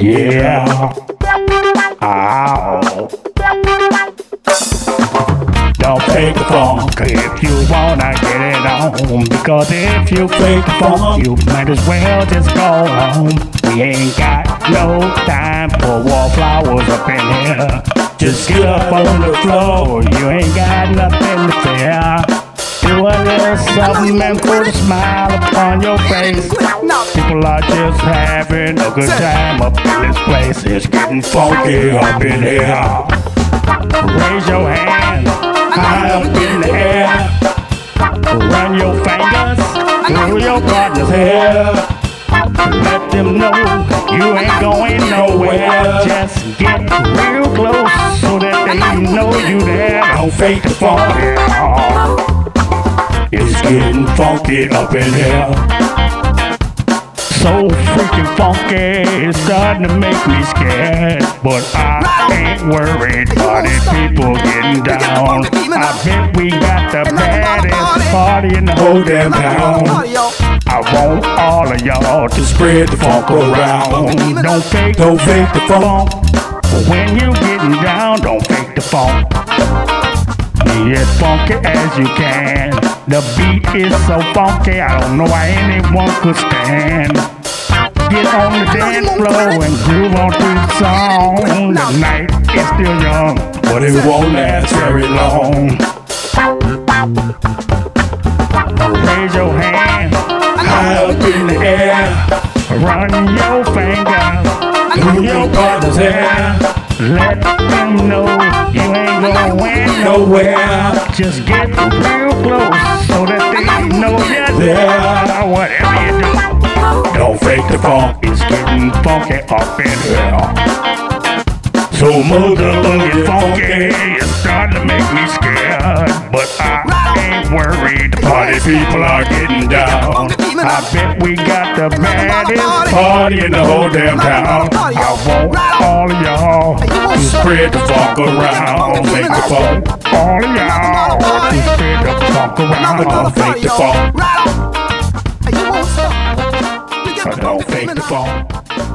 Yeah. Ow. Don't fake the funk if you wanna get it on. Because if you fake the funk, you might as well just go home. We ain't got no time for wallflowers up in here. Just get up on the floor, you ain't got nothing to fear. Little something and put a smile upon your face. People are just having a good time up in this place. It's getting funky up in here. Raise your hand high up in the air. Run your fingers through your partner's hair. Let them know you ain't going nowhere. Just get real close so that they know you there. Don't fake the funk. Oh, Getting funky up in here. So freaking funky, it's starting to make me scared. But I ain't worried about it, people getting down. I bet we got the baddest party in the whole damn town. I want all of y'all to spread the funk around. Don't fake, don't fake the funk. When you getting down, don't fake the funk. As funky as you can. The beat is so funky, I don't know why anyone could stand. Get on the dance floor and groove on to the song. The night is still young, but it won't last very long. Raise your hand high up in the air. Run your finger through your partner's hair. Let them know you ain't going nowhere. Just get real close so that they know you're there. Whatever you do, don't fake the funk. It's getting funky up in here. So motherfucking funky, it's starting to make me scared. But I ain't worried, the party people are getting down. I bet we got the baddest party in the whole damn town. I want spread the funk around. Make the funk. Y'all to spread the funk around. Don't fake the funk. Don't fake the funk.